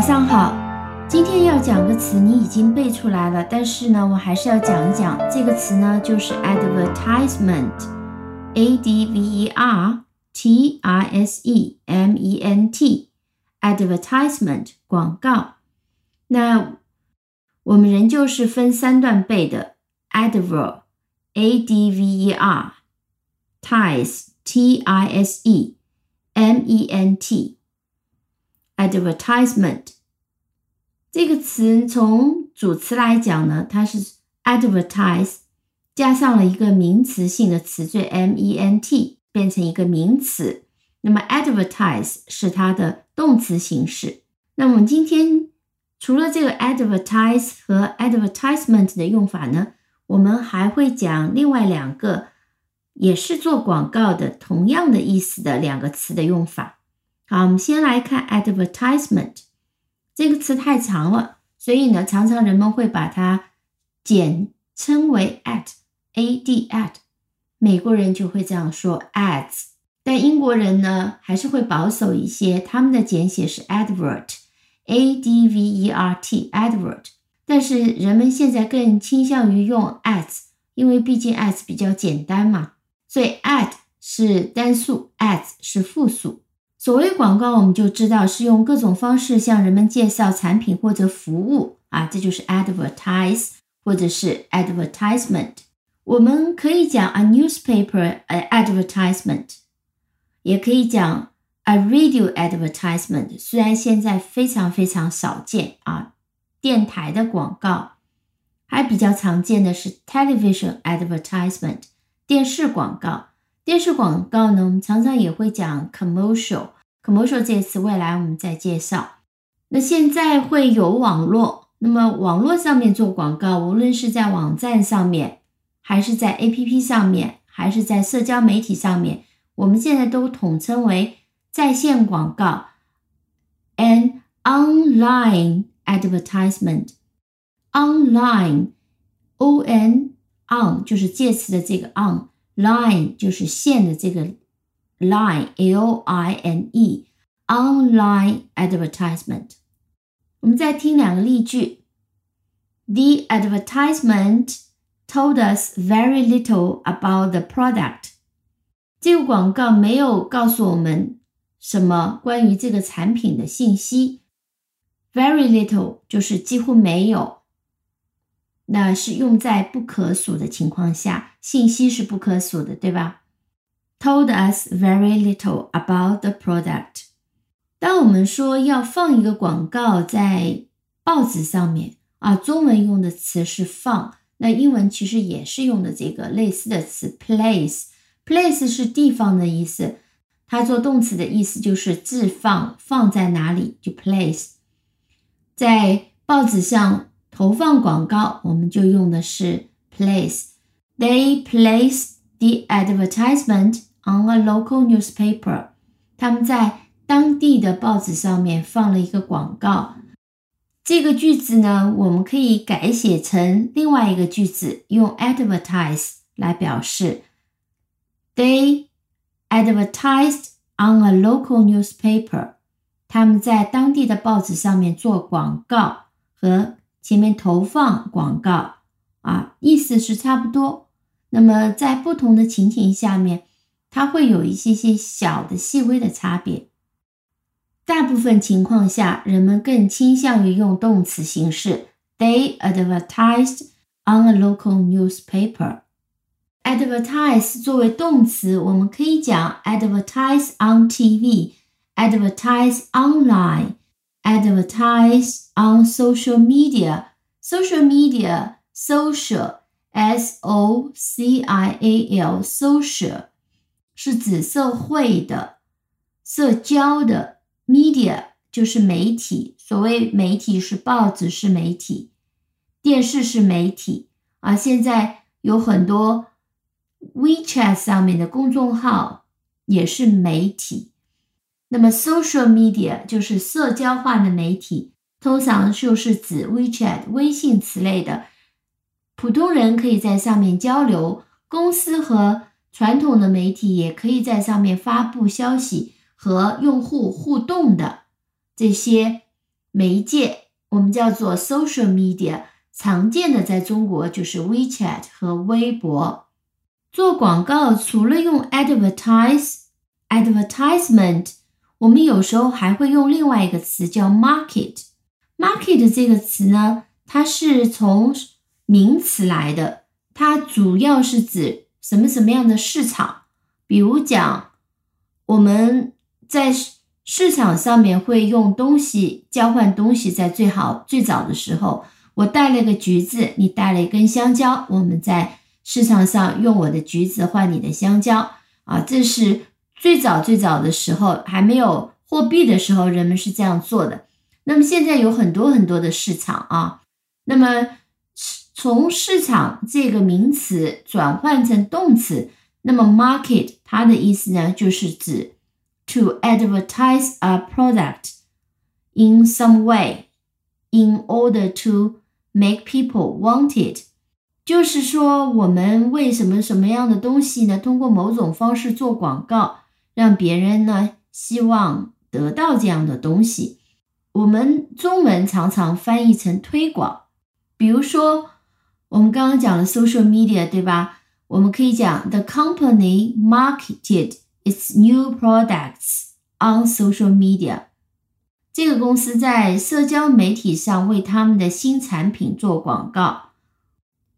早上好，今天要讲个词，你已经背出来了，但是呢，我还是要讲一讲这个词呢，就是 advertisement，a d v e r t i s e m e n t，advertisement 广告。那我们仍旧是分三段背的，adver，a d v e r，ties，t i s e m e n t。Advertisement 这个词从主词来讲呢，它是 advertise 加上了一个名词性的词缀 ment 变成一个名词。那么 advertise 是它的动词形式。那我们今天除了这个 advertise 和 advertisement 的用法呢，我们还会讲另外两个也是做广告的同样的意思的两个词的用法。好，我们先来看 advertisement 这个词太长了，所以呢，常常人们会把它简称为 ad，ad ad，美国人就会这样说 ads，但英国人呢还是会保守一些，他们的简写是 advert，a d v e r t advert，但是人们现在更倾向于用 ads，因为毕竟 ads 比较简单嘛，所以 ad 是单数，ads 是复数。所谓广告，我们就知道是用各种方式向人们介绍产品或者服务啊，这就是 advertise 或者是 advertisement。我们可以讲 a newspaper advertisement，也可以讲 a radio advertisement。虽然现在非常非常少见啊，电台的广告还比较常见的是 television advertisement，电视广告。电视广告呢，我们常常也会讲 commercial commercial 这个词未来我们再介绍。那现在会有网络，那么网络上面做广告，无论是在网站上面，还是在 APP 上面，还是在社交媒体上面，我们现在都统称为在线广告，an online advertisement，online，o-n on 就是介词的这个 on。line 就是线的这个 line，l i n e，online advertisement。我们再听两个例句。The advertisement told us very little about the product。这个广告没有告诉我们什么关于这个产品的信息。Very little 就是几乎没有。那是用在不可数的情况下，信息是不可数的，对吧 ？Told us very little about the product。当我们说要放一个广告在报纸上面啊，中文用的词是放，那英文其实也是用的这个类似的词 place。place 是地方的意思，它做动词的意思就是置放，放在哪里就 place。在报纸上。投放广告，我们就用的是 place。They place the advertisement on a local newspaper。他们在当地的报纸上面放了一个广告。这个句子呢，我们可以改写成另外一个句子，用 advertise 来表示。They advertised on a local newspaper。他们在当地的报纸上面做广告和。前面投放广告啊，意思是差不多。那么在不同的情景下面，它会有一些些小的细微的差别。大部分情况下，人们更倾向于用动词形式。They advertised on a local newspaper. Advertise 作为动词，我们可以讲 advertise on TV, advertise online. advertise on social media. Social media, social, s o c i a l, social 是指社会的、社交的。media 就是媒体，所谓媒体是报纸是媒体，电视是媒体啊。现在有很多 WeChat 上面的公众号也是媒体。那么，social media 就是社交化的媒体，通常就是指 WeChat、微信此类的。普通人可以在上面交流，公司和传统的媒体也可以在上面发布消息和用户互动的。这些媒介，我们叫做 social media，常见的在中国就是 WeChat 和微博。做广告除了用 advertise、advertisement，我们有时候还会用另外一个词叫 market。market 这个词呢，它是从名词来的，它主要是指什么什么样的市场。比如讲，我们在市场上面会用东西交换东西，在最好最早的时候，我带了个橘子，你带了一根香蕉，我们在市场上用我的橘子换你的香蕉啊，这是最早最早的时候还没有货币的时候，人们是这样做的。那么现在有很多很多的市场啊，那么从市场这个名词转换成动词。那么，market 它的意思呢，就是指 to advertise a product in some way in order to make people want it。就是说，我们为什么什么样的东西呢？通过某种方式做广告，让别人呢希望得到这样的东西。我们中文常常翻译成推广。比如说，我们刚刚讲了 social media，对吧？我们可以讲，the company marketed its new products on social media。这个公司在社交媒体上为他们的新产品做广告，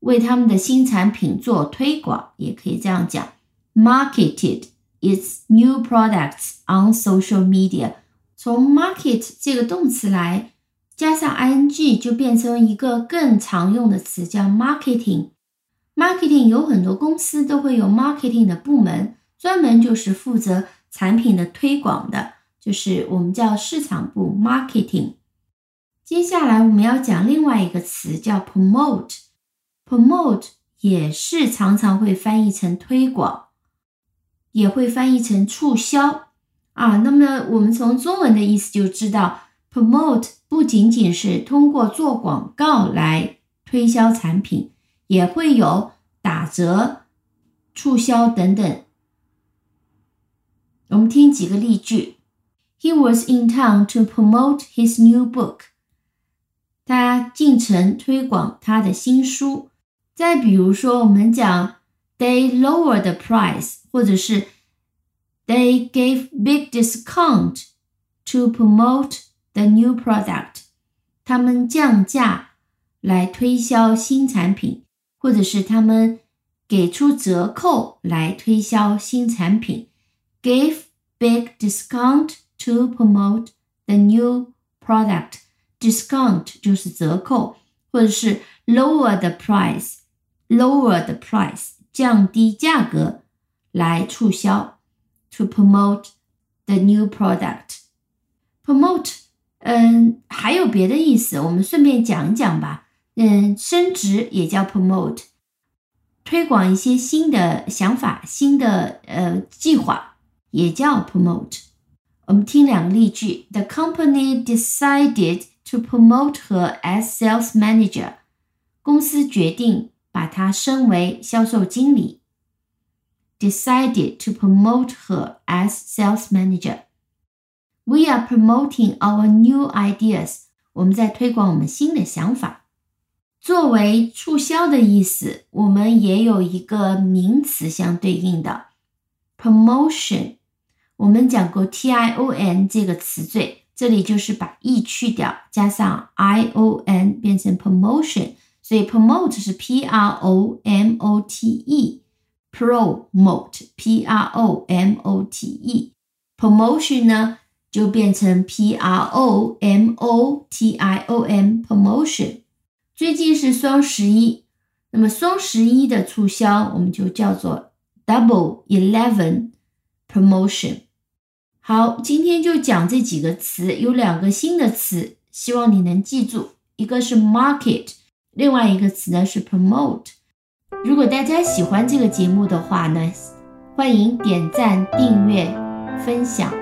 为他们的新产品做推广，也可以这样讲，marketed its new products on social media。从 market 这个动词来加上 ing，就变成一个更常用的词，叫 marketing。Marketing 有很多公司都会有 marketing 的部门，专门就是负责产品的推广的，就是我们叫市场部 marketing。接下来我们要讲另外一个词叫 promote，promote 也是常常会翻译成推广，也会翻译成促销啊。那么我们从中文的意思就知道，promote 不仅仅是通过做广告来推销产品。也会有打折、促销等等。我们听几个例句：He was in town to promote his new book。他进城推广他的新书。再比如说，我们讲 They lowered the price，或者是 They gave big discount to promote the new product。他们降价来推销新产品。或者是他们给出折扣来推销新产品，give big discount to promote the new product。discount 就是折扣，或者是 lower the price，lower the price 降低价格来促销，to promote the new product。promote， 嗯，还有别的意思，我们顺便讲讲吧。嗯，升职也叫 promote，推广一些新的想法、新的呃计划也叫 promote。我们听两个例句：The company decided to promote her as sales manager。公司决定把她升为销售经理。Decided to promote her as sales manager。We are promoting our new ideas。我们在推广我们新的想法。作为促销的意思，我们也有一个名词相对应的 promotion。我们讲过 t i o n 这个词缀，这里就是把 e 去掉，加上 i o n 变成 promotion。所以 promote 是 p r o m o t e，promote p r o m o t e，promotion 呢就变成 p r o m o t i o n promotion。最近是双十一，那么双十一的促销我们就叫做 Double Eleven Promotion。好，今天就讲这几个词，有两个新的词，希望你能记住，一个是 Market，另外一个词呢是 Promote。如果大家喜欢这个节目的话呢，欢迎点赞、订阅、分享。